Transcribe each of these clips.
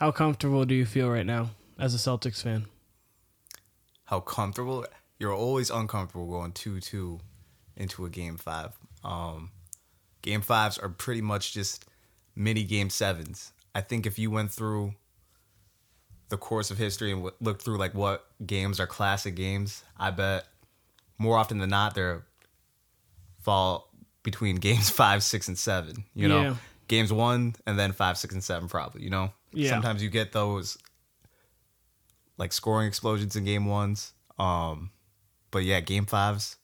How comfortable do you feel right now as a Celtics fan? How comfortable? You're always uncomfortable going two two into a game five. Um, game fives are pretty much just mini game sevens. I think if you went through the course of history and w- looked through like what games are classic games, I bet more often than not they're fall between games five, six, and seven. You know, Yeah. games one and then five, six, and seven probably. You know, Yeah. sometimes you get those like scoring explosions in game ones. Um, but yeah, game fives.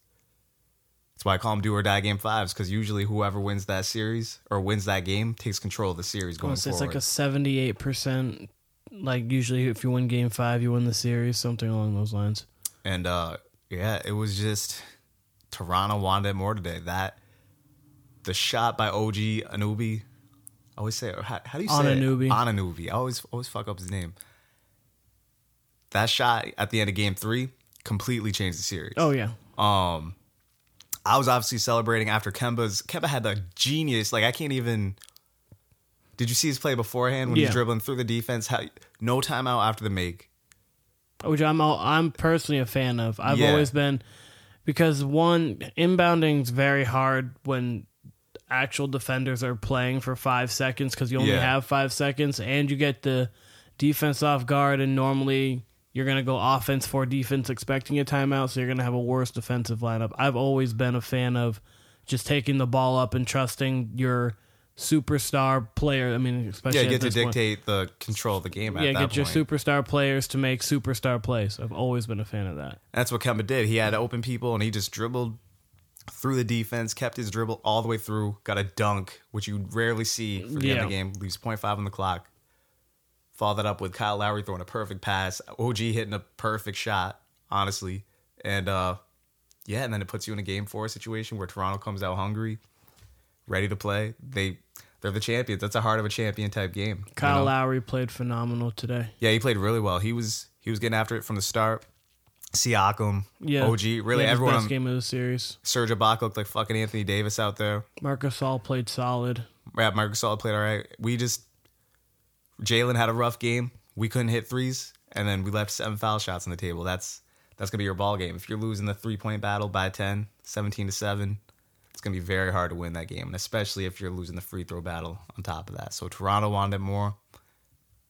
That's why I call them do or die game fives because usually whoever wins that series or wins that game takes control of the series going on. It's forward. like a seventy-eight percent. Like usually, if you win Game Five, you win the series. Something along those lines. And uh yeah, it was just Toronto wanted more today. That the shot by OG Anubi. I always say how, how do you say Anunoby. it? Anunoby. I always always fuck up his name. That shot at the end of game three completely changed the series. Oh yeah, Um I was obviously celebrating after Kemba's Kemba had the genius, like I can't even did you see his play beforehand when Yeah. he's dribbling through the defense? How no timeout after the make. which I'm all, I'm personally a fan of. I've Yeah. always been because one inbounding's very hard when actual defenders are playing for five seconds because you only Yeah. have five seconds, and you get the defense off guard, and normally you're gonna go offense for defense, expecting a timeout, so you're gonna have a worse defensive lineup. I've always been a fan of just taking the ball up and trusting your superstar player. I mean, especially Yeah, get to this point. dictate the control of the game at Yeah, that get your superstar players to make superstar plays. I've always been a fan of that. That's what Kemba did. He had open people and he just dribbled through the defense, kept his dribble all the way through, got a dunk, which you rarely see for the end of the game. Leaves 0.5 on the clock. Followed that up with Kyle Lowry throwing a perfect pass, OG hitting a perfect shot, honestly. And uh yeah, and then it puts you in a game four situation where Toronto comes out hungry, ready to play. They they're the champions. That's a heart of a champion type game. you Kyle know? Lowry played phenomenal today. Yeah, he played really well. He was he was getting after it from the start. Siakam, Yeah, OG, really his everyone. best on- game of the series. Serge Ibaka looked like fucking Anthony Davis out there. Marcus All played solid. Yeah, Marcus Gasol played all right. We just Jalen had a rough game. We couldn't hit threes, and then we left seven foul shots on the table. That's that's gonna be your ball game. If you're losing the three point battle by 10, 17 to seven, it's gonna be very hard to win that game, and especially if you're losing the free throw battle on top of that. So Toronto wanted it more.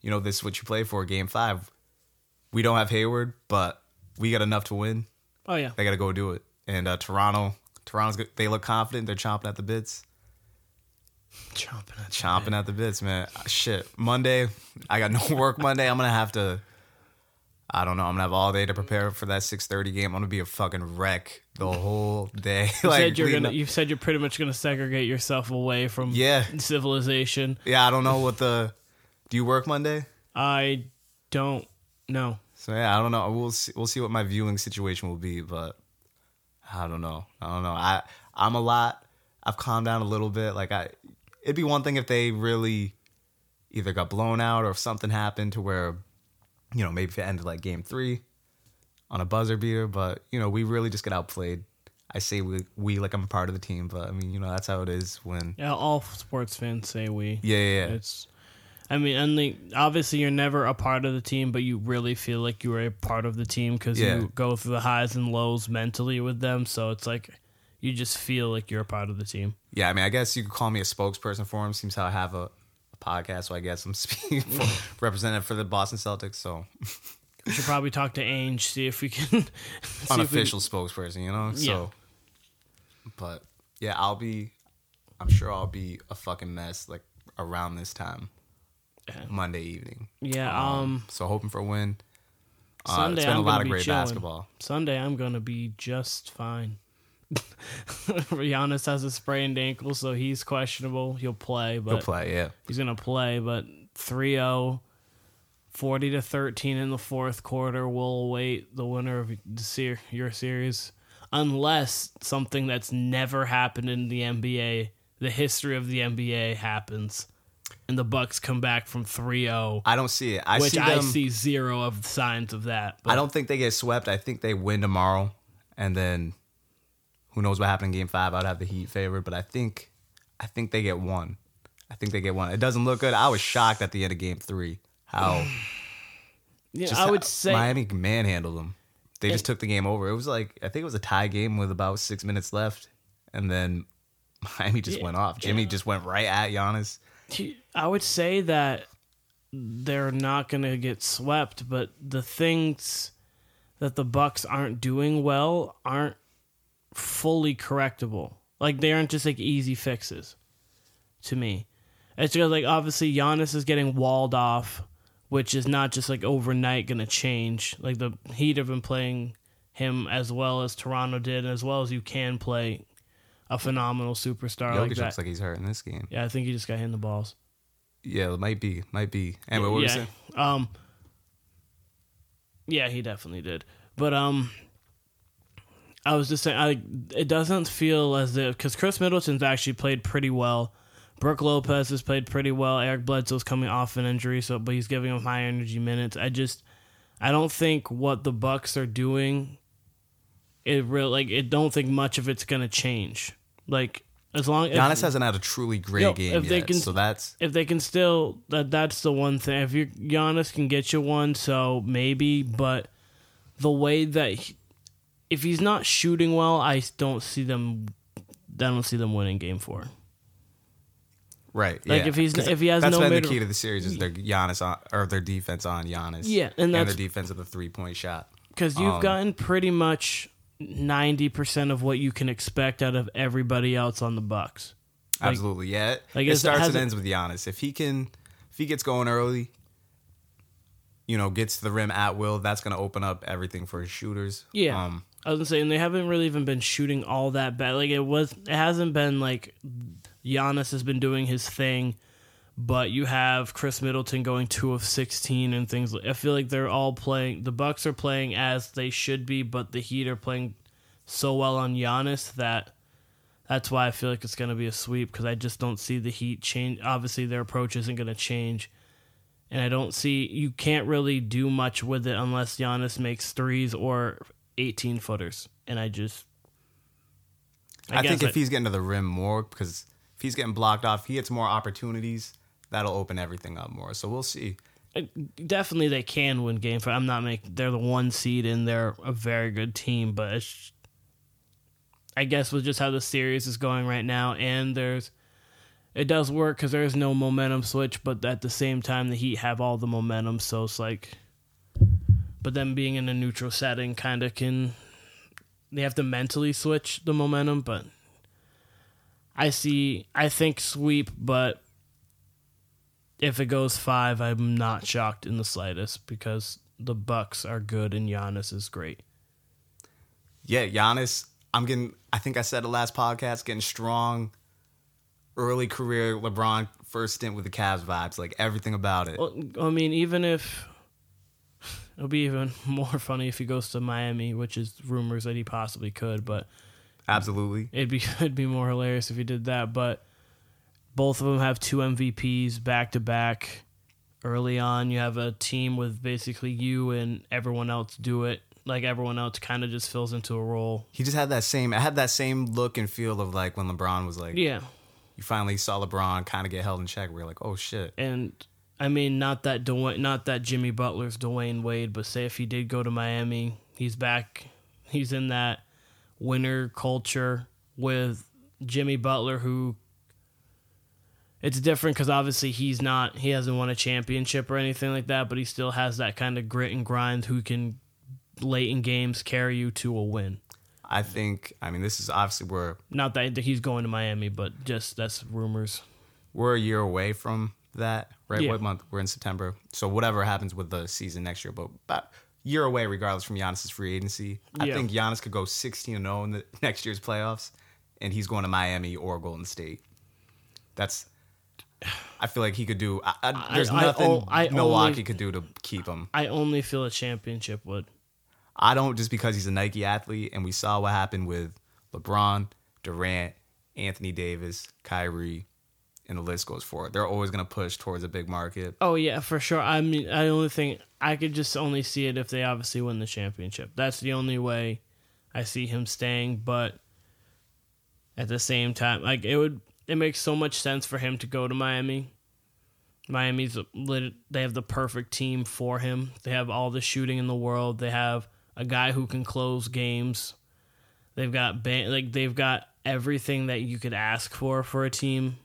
You know, this is what you play for. Game five, we don't have Hayward, but we got enough to win. Oh yeah, They got to go do it. And uh, Toronto, Toronto's good. They look confident. They're chomping at the bits. chomping at chomping at the bits, man. Uh, Shit. Monday, I got no work Monday. I'm gonna have to. I don't know. I'm gonna have all day to prepare for that 6:30 game. I'm gonna be a fucking wreck the whole day. You like, said you're gonna. up- You said you're pretty much gonna segregate yourself away from Yeah. civilization. yeah, I don't know what the. Do you work Monday? I don't know. So yeah, I don't know. We'll see, we'll see what my viewing situation will be, but I don't know. I don't know. I I'm a lot. I've calmed down a little bit. Like I, it'd be one thing if they really either got blown out or if something happened to where, you know, maybe if it ended like game three on a buzzer beater. But you know, we really just get outplayed. I say we we like I'm a part of the team, but I mean, you know, that's how it is when. Yeah, all sports fans say we. Yeah, yeah, yeah. It's. I mean, and the, obviously you're never a part of the team, but you really feel like you are a part of the team because Yeah. you go through the highs and lows mentally with them. So it's like you just feel like you're a part of the team. Yeah, I mean, I guess you could call me a spokesperson for him. Seems how I have a, a podcast, so I guess I'm speaking for representative for the Boston Celtics. So We should probably talk to Ainge, see if we can. see if we- unofficial spokesperson, you know. So, but yeah, I'll be. I'm sure I'll be a fucking mess like around this time, Monday evening. yeah. Um. So hoping for a win. Uh, Sunday, it's been I'm a lot of great chilling. basketball. Sunday, I'm gonna be just fine. Giannis has a sprained ankle, so he's questionable. He'll play, but He'll play, yeah. he's gonna play. But 3-0, 40 to thirteen in the fourth quarter. We'll await the winner of the your series, unless something that's never happened in the NBA, the history of the NBA happens, and the Bucks come back from 3-0, I don't see it. I which see I see zero of signs of that. But I don't think they get swept. I think they win tomorrow, and then who knows what happened in Game Five? I'd have the Heat favored, but I think, I think they get one. I think they get one. It doesn't look good. I was shocked at the end of Game Three how Yeah, I would say Miami manhandled them. They just took the game over. It was like I think it was a tie game with about six minutes left, and then Miami just Yeah, went off. Jimmy yeah. just went right at Giannis. I would say that they're not going to get swept, but the things that the Bucks aren't doing well aren't fully correctable. Like they aren't just like easy fixes to me. It's just like obviously Giannis is getting walled off, which is not just like overnight going to change. Like the Heat have been playing him as well as Toronto did, as well as you can play a phenomenal superstar Jokic like that. looks like he's hurt in this game. yeah, I think he just got hit in the balls. Yeah, it might be, might be. Anyway, what yeah. saying? Um. Yeah, he definitely did. But um, I was just saying, I it doesn't feel as if because Khris Middleton's actually played pretty well. Brook Lopez has played pretty well. Eric Bledsoe's coming off an injury, so but he's giving him high energy minutes. I just, I don't think what the Bucks are doing, it real like it. Don't think much of it's gonna change. Like as long as Giannis hasn't had a truly great Yo, game if yet, they can- so that's if they can still that that's the one thing. If you Giannis can get you one, so maybe. But the way that he, if he's not shooting well, I don't see them. I don't see them winning Game Four. right. Like, yeah. if he's- if he has that's no been mid- the key to the series is their Giannis on or their defense on Giannis. Yeah, and and their defense of the three point shot. Because you've Um, gotten pretty much ninety percent of what you can expect out of everybody else on the Bucks. Like- Absolutely, yeah. It, like, it starts and ends with Giannis. If he can, if he gets going early, you know, gets to the rim at will, that's going to open up everything for his shooters. Yeah. Um, I was gonna say, and they haven't really even been shooting all that bad. Like it was, it hasn't been like Giannis has been doing his thing, but you have Khris Middleton going two of sixteen and things. like I feel like they're all playing. The Bucks are playing as they should be, but the Heat are playing so well on Giannis that that's why I feel like it's gonna be a sweep because I just don't see the Heat change. Obviously, their approach isn't gonna change. And I don't see you can't really do much with it unless Giannis makes threes or 18 footers. And I just I, think guess if he's getting to the rim more, because if he's getting blocked off, he gets more opportunities. That'll open everything up more. So we'll see. Uh, definitely they can win game five. I'm not making they're the one seed and they're a very good team, but I guess with just how the series is going right now, and there's it does work because there's no momentum switch, but at the same time the Heat have all the momentum, so it's like, but them being in a neutral setting kind of can they have to mentally switch the momentum, but I see I think sweep, but if it goes five, I'm not shocked in the slightest because the Bucks are good and Giannis is great. Yeah, Giannis, I'm getting, I think I said the last podcast, getting strong, early career LeBron first stint with the Cavs vibes, like everything about it. Well, I mean, even if it'll be even more funny if he goes to Miami, which is rumors that he possibly could, but Absolutely. it'd be it'd be more hilarious if he did that. But both of them have two MVPs back to back. Early on, you have a team with basically you and everyone else do it. Like everyone else kind of just fills into a role. He just had that same, I had that same look and feel of like when LeBron was like, Yeah. you finally saw LeBron kind of get held in check. We are like, oh shit. And I mean, not that Dwyane, not that Jimmy Butler's Dwyane Wade, but say if he did go to Miami, he's back. He's in that winner culture with Jimmy Butler, who it's different because obviously he's not, he hasn't won a championship or anything like that, but he still has that kind of grit and grind who can late in games carry you to a win. I think, I mean, this is obviously we're Not that he's going to Miami, but just that's rumors. we're a year away from that, right? Yeah. What month? We're in September. So whatever happens with the season next year, but about a year away regardless from Giannis's free agency. I Yeah. think Giannis could go 16 and 0 in the next year's playoffs, and he's going to Miami or Golden State. That's. I feel like he could do. I, I, there's I- nothing I Milwaukee only- could do to keep him. I only feel a championship would. I don't just because he's a Nike athlete, and we saw what happened with LeBron, Durant, Anthony Davis, Kyrie, and the list goes forward. They're always going to push towards a big market. Oh yeah, for sure. I mean, I only think I could just only see it if they obviously win the championship. That's the only way I see him staying. But at the same time, like it would, it makes so much sense for him to go to Miami. Miami's they have the perfect team for him. They have all the shooting in the world. They have a guy who can close games. They've got ba- like they've got everything that you could ask for for a team,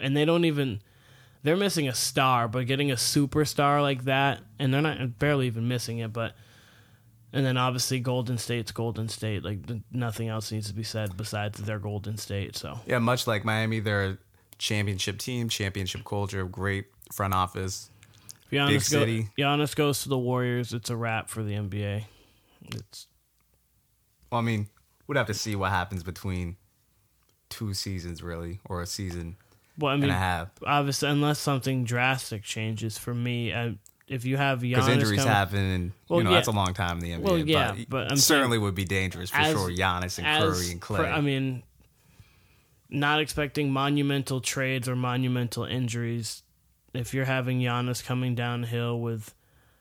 and they don't even. They're missing a star, but getting a superstar like that, and they're not barely even missing it, but. And then obviously Golden State's Golden State. Like nothing else needs to be said besides their Golden State. So Yeah, much like Miami, they're a championship team, championship culture, great front office. If Giannis, Big go- city. Giannis goes to the Warriors, it's a wrap for the NBA. It's Well, I mean, we'd have to see what happens between two seasons, really, or a season well, I and mean, a half. obviously, unless something drastic changes for me, I, if you have Because injuries coming- happen, and Well, you know yeah. that's a long time in the NBA. Well, yeah, but, but I'm certainly saying would be dangerous for as- sure. Giannis and as Curry and Clay. I mean, not expecting monumental trades or monumental injuries. If you're having Giannis coming downhill with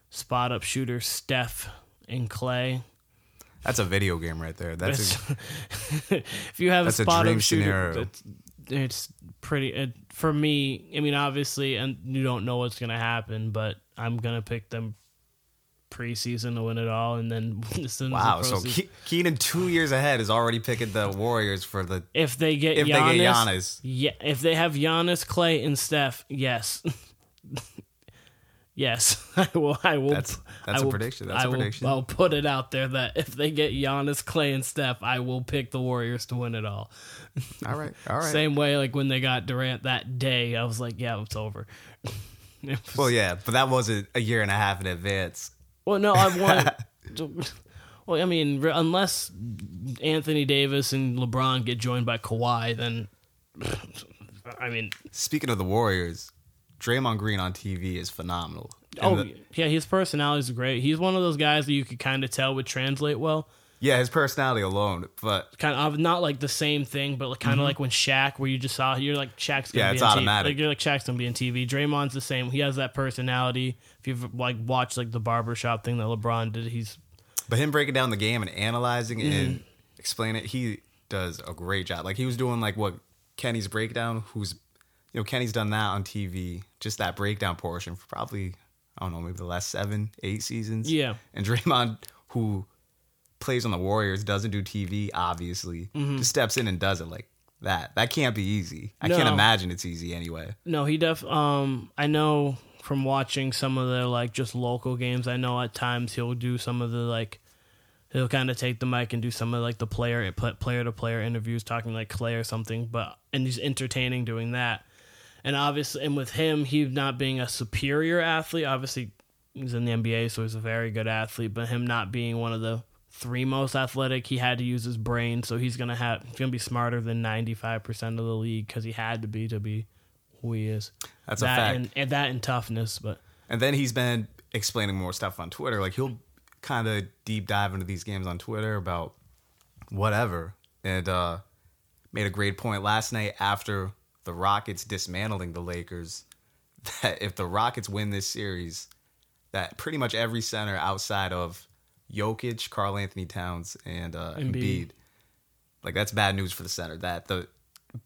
spot up shooter Steph and Clay, that's a video game right there. That's a, if you have That's a a spot dream up shooter, scenario. It's, it's pretty. It, for me, I mean, obviously, and you don't know what's gonna happen, but I'm gonna pick them preseason to win it all, and then as soon wow. as the So Ke- Keenan, two years ahead, is already picking the Warriors for the. if they get if they get Giannis. yeah, if they have Giannis, Clay, and Steph, yes. Yes, I will. I will. That's- that's I a will- prediction. That's I a will- prediction. I'll put it out there that if they get Giannis, Clay, and Steph, I will pick the Warriors to win it all. All right. All right. Same way, like when they got Durant that day, I was like, yeah, it's over. Was- Well, yeah, but that wasn't a year and a half in advance. well, no, I want. well, I mean, unless Anthony Davis and LeBron get joined by Kawhi, then I mean, Speaking of the Warriors, Draymond Green on TV is phenomenal. And oh the- yeah, his personality is great. He's one of those guys that you could kind of tell would translate well. Yeah, his personality alone. But Kind of not like the same thing, but like, kind of like when Shaq, where you just saw you're like Shaq's gonna Mm-hmm. Yeah, be it's on automatic. TV. Like you're like Shaq's gonna be in TV. Draymond's the same. He has that personality. If you've like watched like the barbershop thing that LeBron did, he's but him breaking down the game and analyzing and Mm-hmm. explaining it, he does a great job. Like he was doing like what Kenny's breakdown, who's you know Kenny's done that on TV, just that breakdown portion for probably I don't know maybe the last seven, eight seasons. Yeah. and Draymond who plays on the Warriors doesn't do TV obviously, Mm-hmm. just steps in and does it like that. That can't be easy. I can't imagine it's easy anyway. No, he def. Um, I know from watching some of the like just local games. I know at times he'll do some of the like. He'll kind of take the mic and do some of like the player player to player interviews, talking like Clay or something. But and he's entertaining doing that. And obviously, and with him, he not being a superior athlete, obviously he's in the NBA, so he's a very good athlete. But him not being one of the three most athletic, he had to use his brain. So he's gonna have he's gonna be smarter than ninety five percent of the league because he had to be to be who he is. That's a fact. And, and that and toughness, but And then he's been explaining more stuff on Twitter. Like he'll kind of deep dive into these games on Twitter about whatever. And uh made a great point last night after the Rockets dismantling the Lakers that if the Rockets win this series, that pretty much every center outside of Jokic, Karl-Anthony Towns, and uh, Embiid. Embiid, like that's bad news for the center. That the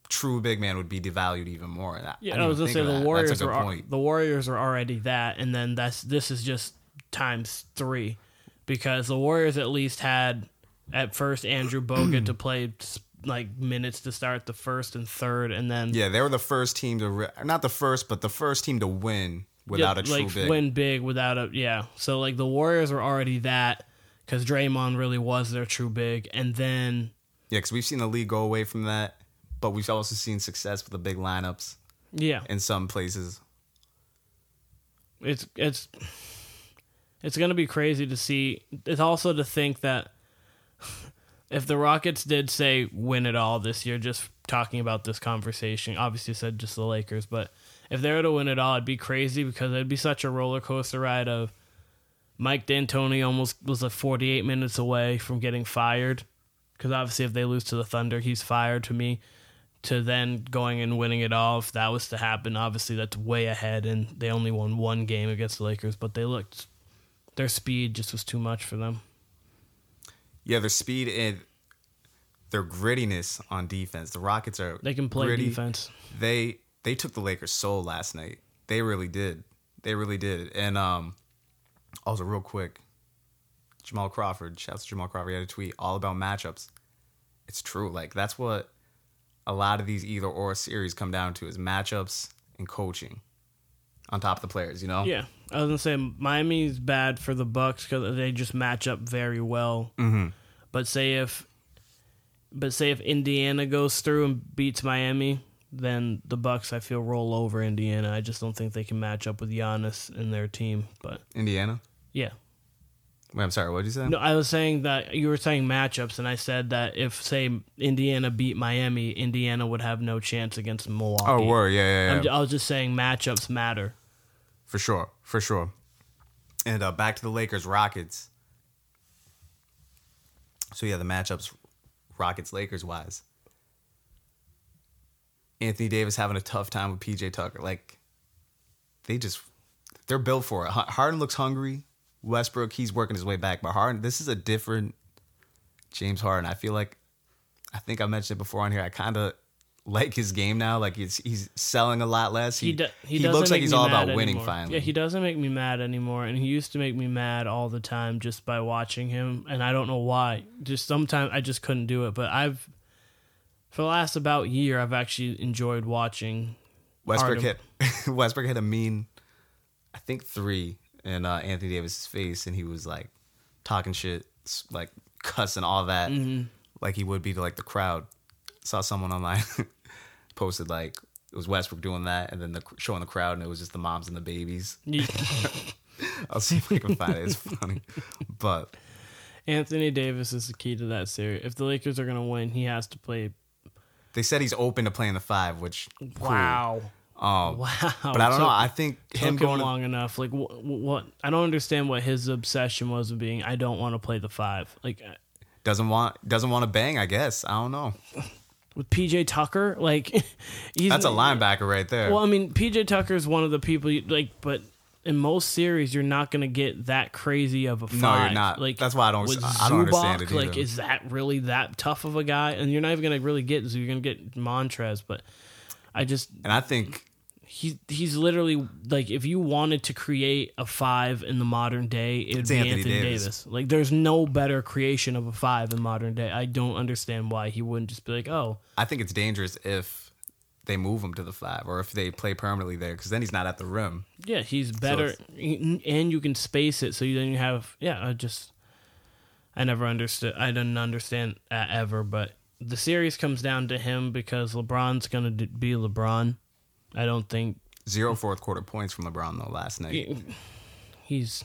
true big man would be devalued even more. And I, yeah, didn't I was gonna say the that. Warriors are point. the Warriors are already that, and then that's this is just times three because the Warriors at least had at first Andrew Bogut to play like minutes to start the first and third, and then Yeah, they were the first team to re- not the first, but the first team to win without yeah, a true like big. win big without a yeah. So like the Warriors were already that because Draymond really was their true big, and then Yeah, because we've seen the league go away from that, but we've also seen success with the big lineups yeah, in some places. it's it's it's gonna be crazy to see. It's also to think that if the Rockets did say win it all this year, just talking about this conversation, obviously said just the Lakers, but if they were to win it all, it'd be crazy because it'd be such a roller coaster ride of Mike D'Antoni almost was like 48 minutes away from getting fired because obviously if they lose to the Thunder, he's fired to me. To then going and winning it all, if that was to happen, obviously that's way ahead, and they only won one game against the Lakers, but they looked their speed just was too much for them. Yeah, their speed and their grittiness on defense. The Rockets are They can play gritty. defense. They they took the Lakers soul last night. They really did. They really did. And um, also real quick, Jamal Crawford. Shouts to Jamal Crawford. He had a tweet all about matchups. It's true. Like that's what a lot of these either or series come down to is matchups and coaching on top of the players. You know. Yeah, I was gonna say Miami's bad for the Bucks because they just match up very well. Mm-hmm. But say if, but say if Indiana goes through and beats Miami, then the Bucks I feel roll over Indiana. I just don't think they can match up with Giannis and their team. But Indiana. yeah, Wait, I'm sorry. What did you say? no, I was saying that you were saying matchups, and I said that if say Indiana beat Miami, Indiana would have no chance against Milwaukee. Oh, word. Yeah, yeah, yeah. I was just saying matchups matter. For sure, for sure. And uh, back to the Lakers Rockets. So yeah, the matchups Rockets Lakers wise. Anthony Davis having a tough time with PJ Tucker. Like they just they're built for it. Harden looks hungry. Westbrook he's working his way back, but Harden this is a different James Harden. I feel like I think I mentioned it before on here. I kind of like his game now. Like he's he's selling a lot less. He do, he, he looks like he's all about winning finally. Yeah, he doesn't make me mad anymore, and he used to make me mad all the time just by watching him, and I don't know why. Just sometimes I just couldn't do it, but I've for the last about year I've actually enjoyed watching. Westbrook hit Westbrook hit a mean, I think three in uh, Anthony Davis's face, and he was like talking shit, like cussing all that, Mm-hmm. like he would be to like the crowd. Saw someone online posted like it was Westbrook doing that, and then the showing the crowd, and it was just the moms and the babies. I'll see if I can find it. It's funny, but Anthony Davis is the key to that series. If the Lakers are gonna win, he has to play. They said he's open to playing the five, which cool. Wow, Um, wow. but I don't know. I think took him him going to long enough. Like wh- wh- what? I don't understand what his obsession was of being. I don't want to play the five. Like doesn't want doesn't want to bang. I guess I don't know. with PJ Tucker, like That's a linebacker right there. Well, I mean, PJ Tucker is one of the people you, like, but in most series, you're not going to get that crazy of a five. No, you're not. Like That's why I don't- with I don't understand it Like, is that really that tough of a guy? And you're not even going to really get. You're going to get Montrezl, but I just and I think he he's literally like if you wanted to create a five in the modern day, it'd It's be Anthony Anthony, Davis. Davis. Like, there's no better creation of a five in modern day. I don't understand why he wouldn't just be like, oh. I think it's dangerous if they move him to the five or if they play permanently there because then he's not at the rim. Yeah, he's better, it's- and you can space it so you then you have. Yeah, I just, I never understood. I didn't understand that ever, but the series comes down to him because LeBron's gonna d- be LeBron. I don't think Zero fourth quarter points from LeBron though last night. he's.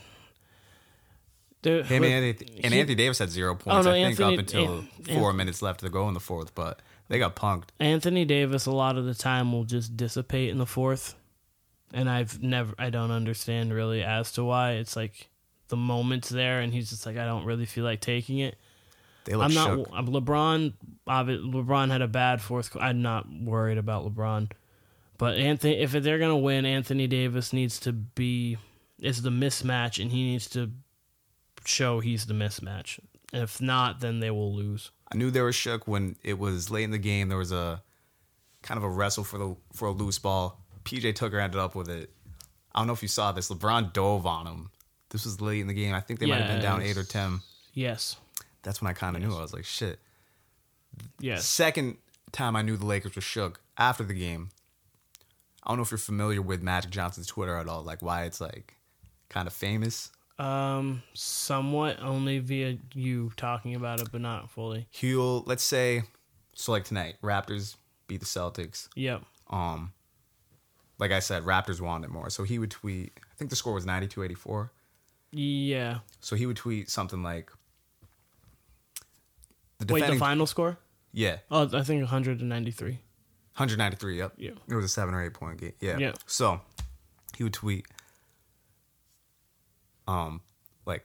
There, Him and, Anthony, and he- Anthony Davis had zero oh, points. no, I think Anthony- up until An- four minutes left to go in the fourth, but they got punked. Anthony Davis a lot of the time will just dissipate in the fourth, and I've never I don't understand really as to why. It's like the moment's there, and he's just like I don't really feel like taking it. They look I'm not shook. I'm uh, LeBron. LeBron had a bad fourth. I'm not worried about LeBron, but Anthony. If they're gonna win, Anthony Davis needs to be is the mismatch, and he needs to show he's the mismatch. If not, then they will lose. I knew they were shook when it was late in the game. There was a kind of a wrestle for the for a loose ball. PJ Tucker ended up with it. I don't know if you saw this. LeBron dove on him. This was late in the game. I think they might have been down eight or ten. Yes. That's when I kind of knew. I was like, shit. Yes. Second time I knew the Lakers were shook after the game. I don't know if you're familiar with Magic Johnson's Twitter at all, like why it's like kind of famous. Um, somewhat only via you talking about it, but not fully. He'll let's say so like tonight, Raptors beat the Celtics. Yep. Um like I said, Raptors wanted more. So he would tweet I think the score was 92-84. Yeah. So he would tweet something like the Wait, the final score? Yeah. Oh, I think 193. 193, yep. Yeah. It was a seven or eight point game. Yeah. Yeah. So he would tweet, um, like,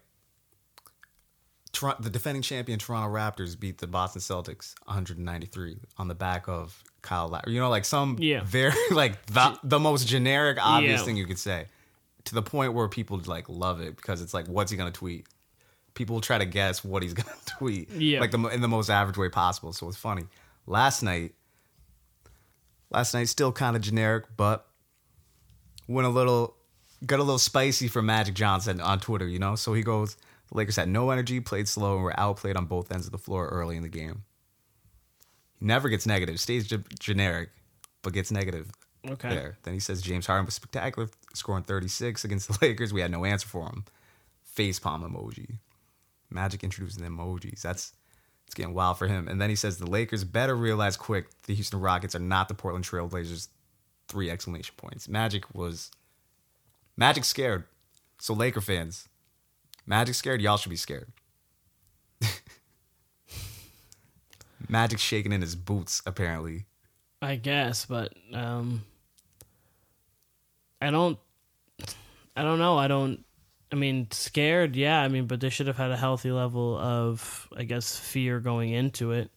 Tor- the defending champion Toronto Raptors beat the Boston Celtics 193 on the back of Kyle Lowry. You know, like some Yeah. very, like, the, the most generic, obvious Yeah. thing you could say to the point where people, like, love it because it's like, what's he going to tweet? People try to guess what he's going to tweet. Yeah. Like, the, in the most average way possible. So it's funny. Last night, last night still kind of generic but went a little, got a little spicy for Magic Johnson on Twitter, you know? So he goes, the Lakers had no energy, played slow, and were outplayed on both ends of the floor early in the game. He never gets negative, stays ge- generic, but gets negative Okay. there. Then he says James Harden was spectacular, scoring 36 against the Lakers. We had no answer for him. Face palm emoji. Magic introducing the emojis. That's it's getting wild for him. And then he says the Lakers better realize quick the Houston Rockets are not the Portland Trail Blazers. Three exclamation points. Magic was Magic scared. So Laker fans, Magic scared. Y'all should be scared. Magic shaking in his boots apparently. I guess, but um I don't I don't know. I don't I mean scared, yeah, I mean, but they should have had a healthy level of I guess fear going into it.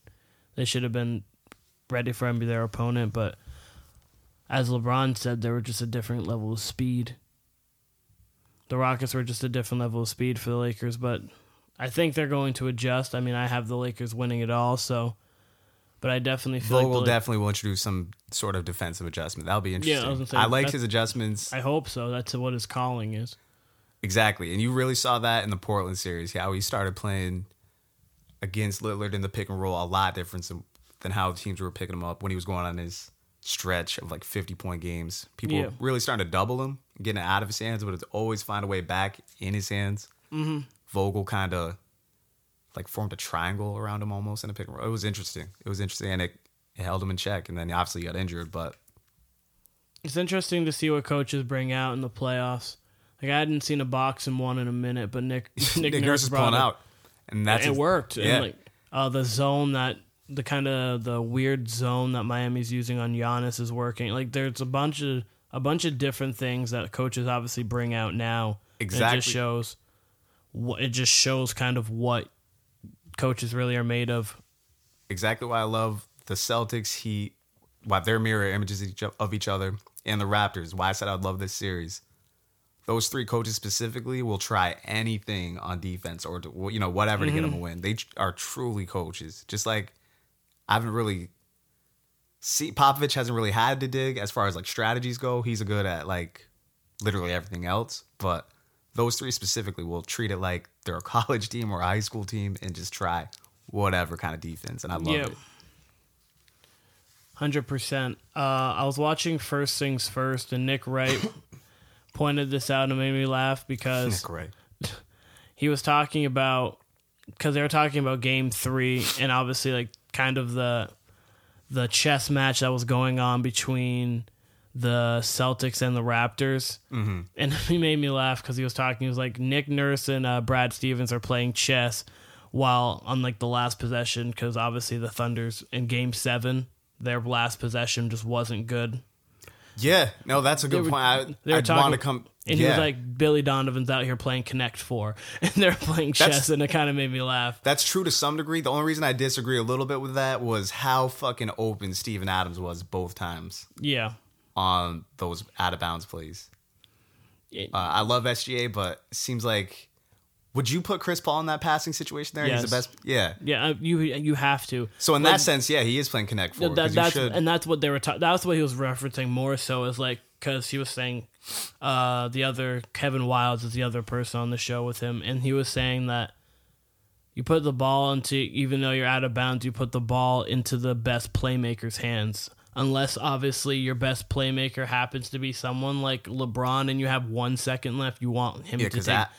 They should have been ready for him to be their opponent, but as LeBron said, there were just a different level of speed. The Rockets were just a different level of speed for the Lakers, but I think they're going to adjust. I mean, I have the Lakers winning it all, so but I definitely feel Vogel like definitely will introduce some sort of defensive adjustment. That'll be interesting. I was say, I liked his adjustments I hope so. That's what his calling is. exactly, and you really saw that in the Portland series. How he started playing against Lillard in the pick and roll a lot different than, than how teams were picking him up when he was going on his stretch of like fifty point games. People Yeah. really starting to double him, getting it out of his hands, but it's always find a way back in his hands. Mm-hmm. Vogel kind of like formed a triangle around him almost in a pick and roll. It was interesting. It was interesting, and it, it held him in check. And then obviously he got injured, but It's interesting to see what coaches bring out in the playoffs. Like I hadn't seen a boxing one in a minute, but Nick Nick, Nick, Nurse is pulling it. out, and that's it his- worked. Yeah, And like uh, the zone that the kind of the weird zone that Miami's using on Giannis is working. Like there's a bunch of a bunch of different things that coaches obviously bring out now. And it just shows what it just shows kind of what coaches really are made of. exactly why I love the Celtics. Heat, why they're mirror images of each, other, and the Raptors. Why I said I'd love this series. Those three coaches specifically will try anything on defense or to, you know whatever to get mm-hmm. them a win. They are truly coaches. Just like I haven't really see Popovich hasn't really had to dig as far as like strategies go. He's a good at like literally everything else, but those three specifically will treat it like they're a college team or a high school team and just try whatever kind of defense. And I love it. Hundred percent. Uh, I was watching First Things First, and Nick Wright pointed this out and made me laugh because Nick Wright. he was talking about because they were talking about Game Three, and obviously like kind of the the chess match that was going on between the Celtics and the Raptors. Mm-hmm. And he made me laugh because he was talking. He was like Nick Nurse and uh, Brad Stevens are playing chess while on like the last possession because obviously the Thunder's in Game Seven. Their last possession just wasn't good. Yeah, no, that's a good were- point. I, they were I'd talking- want to come. And yeah, he was like, Billy Donovan's out here playing Connect Four, and they're playing That's- chess, and it kind of made me laugh. that's true to some degree. The only reason I disagree a little bit with that was how fucking open Steven Adams was both times Yeah, on those out of bounds plays. It- Uh, I love SGA, but it seems like would you put Chris Paul in that passing situation there? He's the best. Yeah. yeah, uh, you you have to. So in Like, that sense, yeah, he is playing Connect Four. that, that's and that's what they were. Ta- that's what he was referencing more so is like because he was saying uh, the other Kevin Wildes is the other person on the show with him, and he was saying that you put the ball into even though you're out of bounds, you put the ball into the best playmaker's hands. Unless obviously your best playmaker happens to be someone like LeBron, and you have one second left, you want him Yeah, to take that-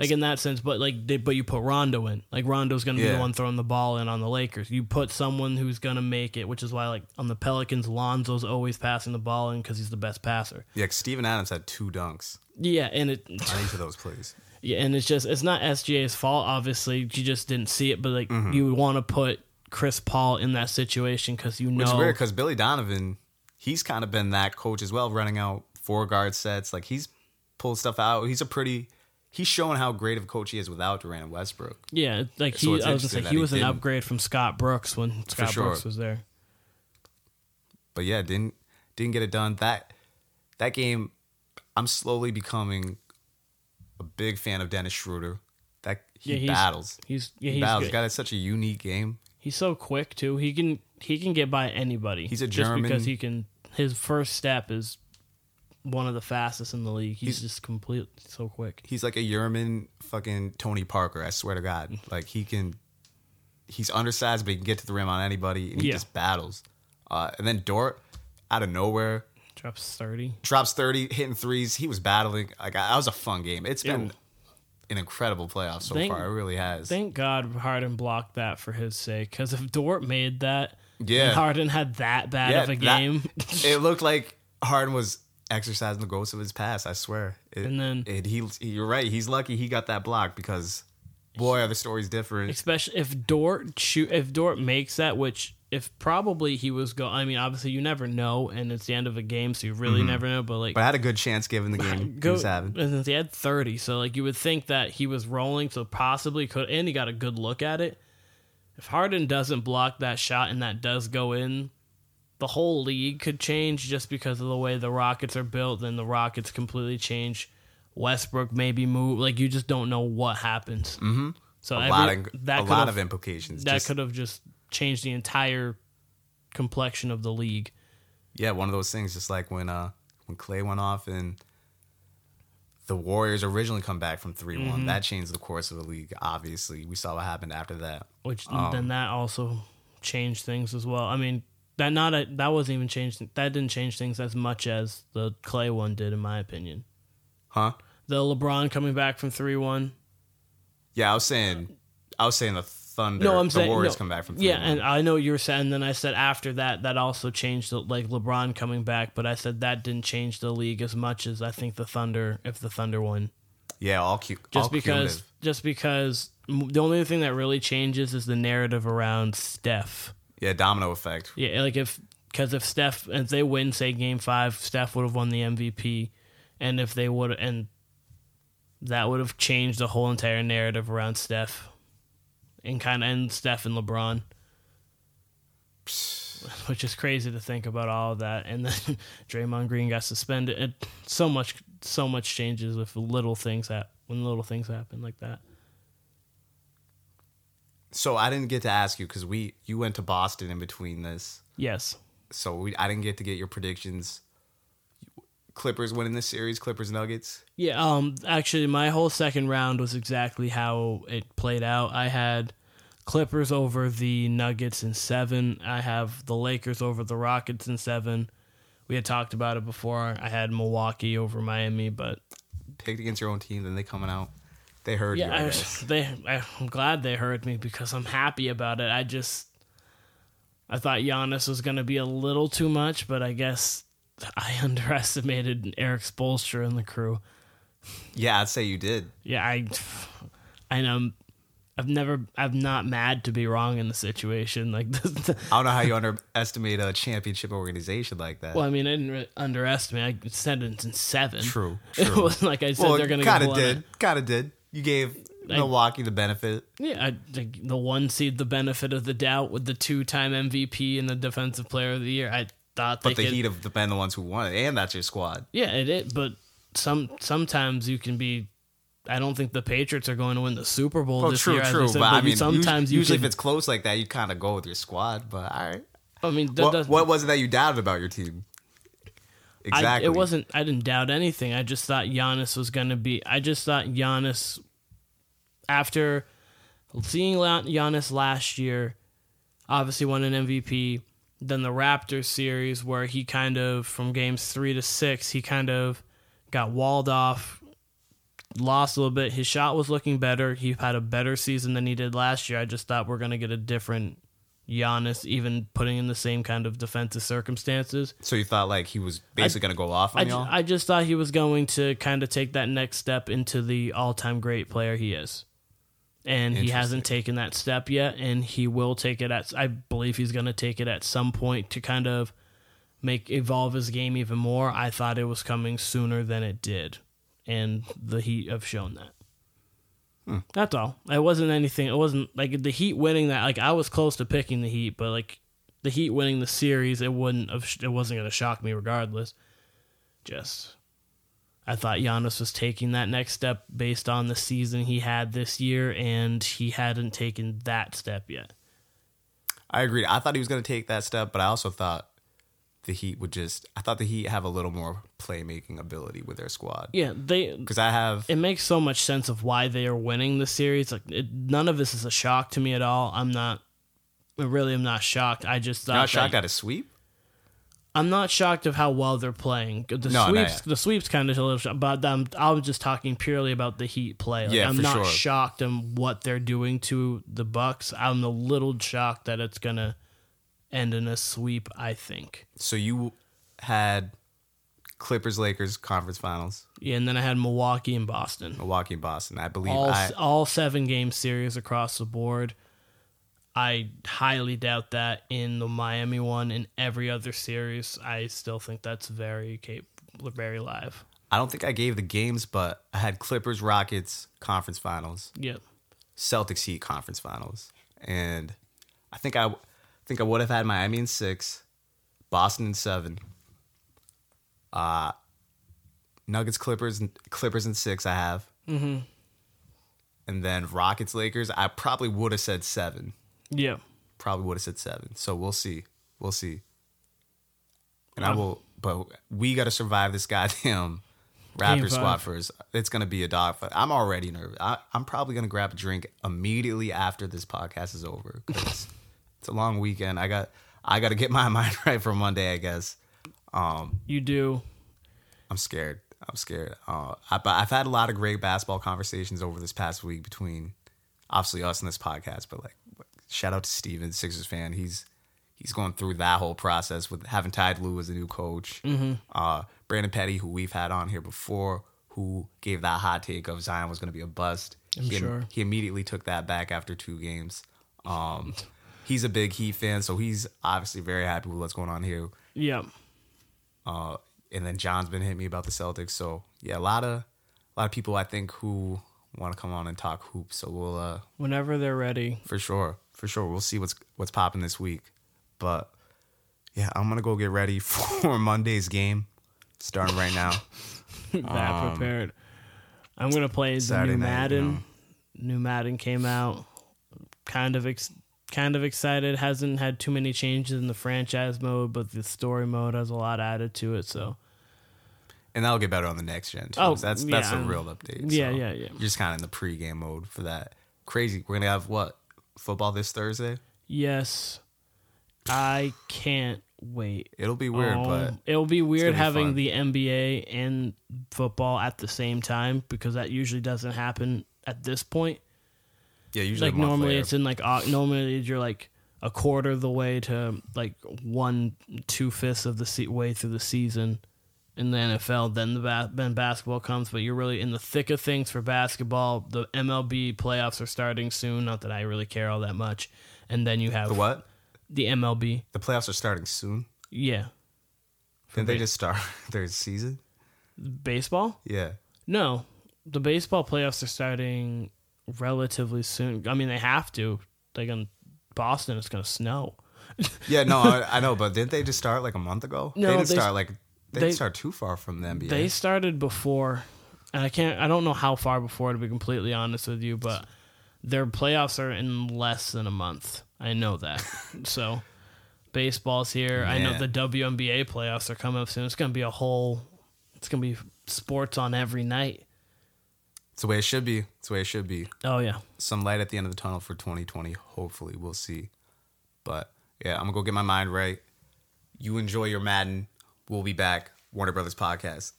like in that sense, but like, they, but you put Rondo in. Like Rondo's going to be Yeah. the one throwing the ball in on the Lakers. You put someone who's going to make it, which is why like on the Pelicans, Lonzo's always passing the ball in because he's the best passer. yeah, 'cause Steven Adams had two dunks Yeah, and it, on each of those plays. yeah, and it's just it's not SGA's fault. Obviously, you just didn't see it, but like Mm-hmm. you want to put Chris Paul in that situation because you know. It's weird because Billy Donovan, he's kind of been that coach as well, running out four guard sets. Like he's pulled stuff out. He's a pretty. He's showing how great of a coach he is without Durant and Westbrook. yeah, like So he, I was say that he he was an upgrade from Scott Brooks when Scott sure. Brooks was there. But yeah, didn't didn't get it done. That that game, I'm slowly becoming a big fan of Dennis Schroeder. That he Yeah, he's- battles. He's yeah, He he's battles. good. Got such a unique game. He's so quick too. He can he can get by anybody. He's a just German- because he can. His first step is one of the fastest in the league. He's, just complete so quick. He's like a Yerman fucking Tony Parker. I swear to God, like he can. He's undersized, but he can get to the rim on anybody, and he Yeah. just battles. Uh, and then Dort, out of nowhere, Drops thirty. drops thirty, hitting threes. He was battling. Like that was a fun game. It's been an incredible playoff so Thank- far. It really has. Thank God Harden blocked that for his sake. Because if Dort made that, Yeah. and Harden had that bad Yeah, of a that- game, it looked like Harden was exercising the ghosts of his past. I swear. It, And then- it, he, you're right. He's lucky he got that block because, boy, are the stories different. especially if Dort shoot, if Dort makes that, which if probably he was going. I mean, obviously you never know, and it's the end of a game, so you really mm-hmm. never know. But like, But I had a good chance given the game he was having. and he had thirty, so like you would think that he was rolling, so possibly could, and he got a good look at it. If Harden doesn't block that shot and that does go in, the whole league could change just because of the way the Rockets are built. Then the Rockets completely change. Westbrook maybe move. Like you just don't know what happens. Mm-hmm. So A every- lot of that a lot of implications. that could have just changed the entire complexion of the league. yeah, one of those things. Just like when uh when Clay went off and the Warriors originally come back from 3 Mm-hmm. one, that changed the course of the league. Obviously, we saw what happened after that. which Um, then that also changed things as well. I mean, that not a, that wasn't even changed. That didn't change things as much as the Clay one did, in my opinion. Huh? The LeBron coming back from three one. Yeah, I was saying, I was saying the Thunder. No, I'm the saying Warriors no. come back from 3-1. Yeah, and I know you were saying. And Then I said after that, that also changed. The, like LeBron coming back, but I said that didn't change the league as much as I think the Thunder. If the Thunder won, yeah, all cu- just all because cumulative. just because the only thing that really changes is the narrative around Steph. Yeah, domino effect. Yeah, like if because if Steph if they win, say Game Five, Steph would have won the MVP, and if they would and that would have changed the whole entire narrative around Steph, and kind of and Steph and LeBron, which is crazy to think about all of that. And then Draymond Green got suspended. It, so much, so much changes with little things that when little things happen like that. So I didn't get to ask you because we you went to Boston in between this, Yes. so we I didn't get to get your predictions. Clippers winning this series, Clippers Nuggets. Yeah, um actually my whole second round was exactly how it played out. I had Clippers over the Nuggets in 7. I have the Lakers over the Rockets in 7. We had talked about it before. I had Milwaukee over Miami, but Picked against your own team, then they coming out. They heard you. I yeah, I, guess. they I'm glad they heard me because I'm happy about it. I just I thought Giannis was going to be a little too much, but I guess I underestimated Erik Spoelstra and the crew. Yeah, I'd say you did. Yeah, I, I know. I've never. I'm not mad to be wrong in the situation. Like, I don't know how you underestimate a championship organization like that. well, I mean, I didn't re- underestimate. I said it in seven. True, It wasn't like I said well, they're going to kind of did, kind of did. You gave Milwaukee the benefit. Yeah, I, like, the one seed, the benefit of the doubt with the two-time MVP and the Defensive Player of the Year. I thought they But the could. Heat have been the ones who won it, and that's your squad. yeah, it is. But some sometimes you can be. I don't think the Patriots are going to win the Super Bowl Well, this true, year. true. I said, but I mean, sometimes usually, can, if it's close like that, you kind of go with your squad. But all right, I mean, what, what was it that you doubted about your team? Exactly. I, it wasn't. I didn't doubt anything. I just thought Giannis was going to be. I just thought Giannis, after seeing Giannis last year, obviously won an MVP. Then the Raptors series, where he kind of from games three to six, he kind of got walled off, lost a little bit. His shot was looking better. He had a better season than he did last year. I just thought we're going to get a different Giannis, even putting in the same kind of defensive circumstances. So you thought like he was basically going to go off on I, y'all? I just thought he was going to kind of take that next step into the all-time great player he is. And he hasn't taken that step yet and he will take it at I believe he's going to take it at some point to kind of make evolve his game even more. I thought it was coming sooner than it did. And the Heat have shown that. Hmm. That's all. It wasn't anything. It wasn't like the Heat winning that. Like I was close to picking the Heat, but like the Heat winning the series, it wouldn't have. It wasn't going to shock me regardless. Just, I thought Giannis was taking that next step based on the season he had this year, and he hadn't taken that step yet. I agreed. I thought he was going to take that step, but I also thought the Heat would just. I thought the Heat have a little more playmaking ability with their squad. Yeah, they Because I have it makes so much sense of why they are winning the series. Like it, none of this is a shock to me at all. I'm not I really am not shocked. I just thought not that- shocked at a sweep. I'm not shocked of how well they're playing. The No, sweeps, the sweeps, kind of a little, shock, but um, I was just talking purely about the Heat play. Like, Yeah, I'm not sure. shocked on what they're doing to the Bucks. I'm a little shocked that it's gonna end in a sweep. I think. So you had Clippers Lakers conference finals, Yeah, and then I had Milwaukee and Boston. Milwaukee and Boston. I believe All I all seven game series across the board. I highly doubt that in the Miami one. In every other series, I still think that's very cap- very live. I don't think I gave the games, but I had Clippers Rockets conference finals, Yeah. Celtics Heat conference finals, and I think I think I would have had Miami in six, Boston in seven, uh, Nuggets Clippers Clippers in six. I have, mm-hmm. and then Rockets Lakers. I probably would have said seven. Yeah. Probably would have said seven. So we'll see. We'll see. And I will, but we got to survive this goddamn Raptors squad first. It's gonna be a dogfight. I'm already nervous. I, I'm probably gonna grab a drink immediately after this podcast is over. It's a long weekend. I got I got to get my mind right for Monday. I guess. Um, You do. I'm scared. I'm scared. Uh, I, I've had a lot of great basketball conversations over this past week between obviously us and this podcast. But like, shout out to Steven, Sixers fan. He's he's going through that whole process with having Ty Lue as a new coach. Uh, Brandon Petty, who we've had on here before, who gave that hot take of Zion was going to be a bust. I'm he, sure. he immediately took that back after two games. Um, he's a big Heat fan, so he's obviously very happy with what's going on here. Yeah. Uh, and then John's been hitting me about the Celtics. So yeah, a lot of a lot of people I think who want to come on and talk hoops. So we'll uh Whenever they're ready. for sure, for sure, we'll see what's what's popping this week. But yeah, I'm gonna go get ready for Monday's game, starting right now. that prepared. I'm gonna play the Um, new night, Madden. you know. New Madden came out. Kind of ex- kind of excited. Hasn't had too many changes in the franchise mode, but the story mode has a lot added to it. So And that'll get better on the next gen too. Oh, that's that's a real update. Yeah, so yeah, yeah. You're just kind of in the pregame mode for that. Crazy. We're gonna have what football this Thursday. yes, I can't wait. It'll be weird, Um, but it'll be weird be having fun. the NBA and football at the same time because that usually doesn't happen at this point. Yeah, usually like normally later. it's in like Au- normally you're like a quarter of the way to like one two fifths of the se- way through the season in the NFL. Then the ba- then basketball comes, but you're really in the thick of things for basketball. The MLB playoffs are starting soon. Not that I really care all that much. And then you have the what? The MLB. The playoffs are starting soon. Yeah, Didn't they just start their season? baseball. Yeah. No, the baseball playoffs are starting relatively soon. I mean, they have to. Like in Boston, it's gonna snow. Yeah, no, I, I know, but didn't they just start like a month ago? No, they didn't they- start like they, they- start too far from the NBA. They started before, and I can't. I don't know how far before to be completely honest with you, but their playoffs are in less than a month. I know that. so baseball's here. I know the WNBA playoffs are coming up soon. It's gonna be a whole. It's gonna be sports on every night. It's the way it should be. It's the way it should be. Oh yeah. Some light at the end of the tunnel for 2020. Hopefully, we'll see. But yeah, I'm gonna go get my mind right. You enjoy your Madden. We'll be back. Warner Brothas Podcast.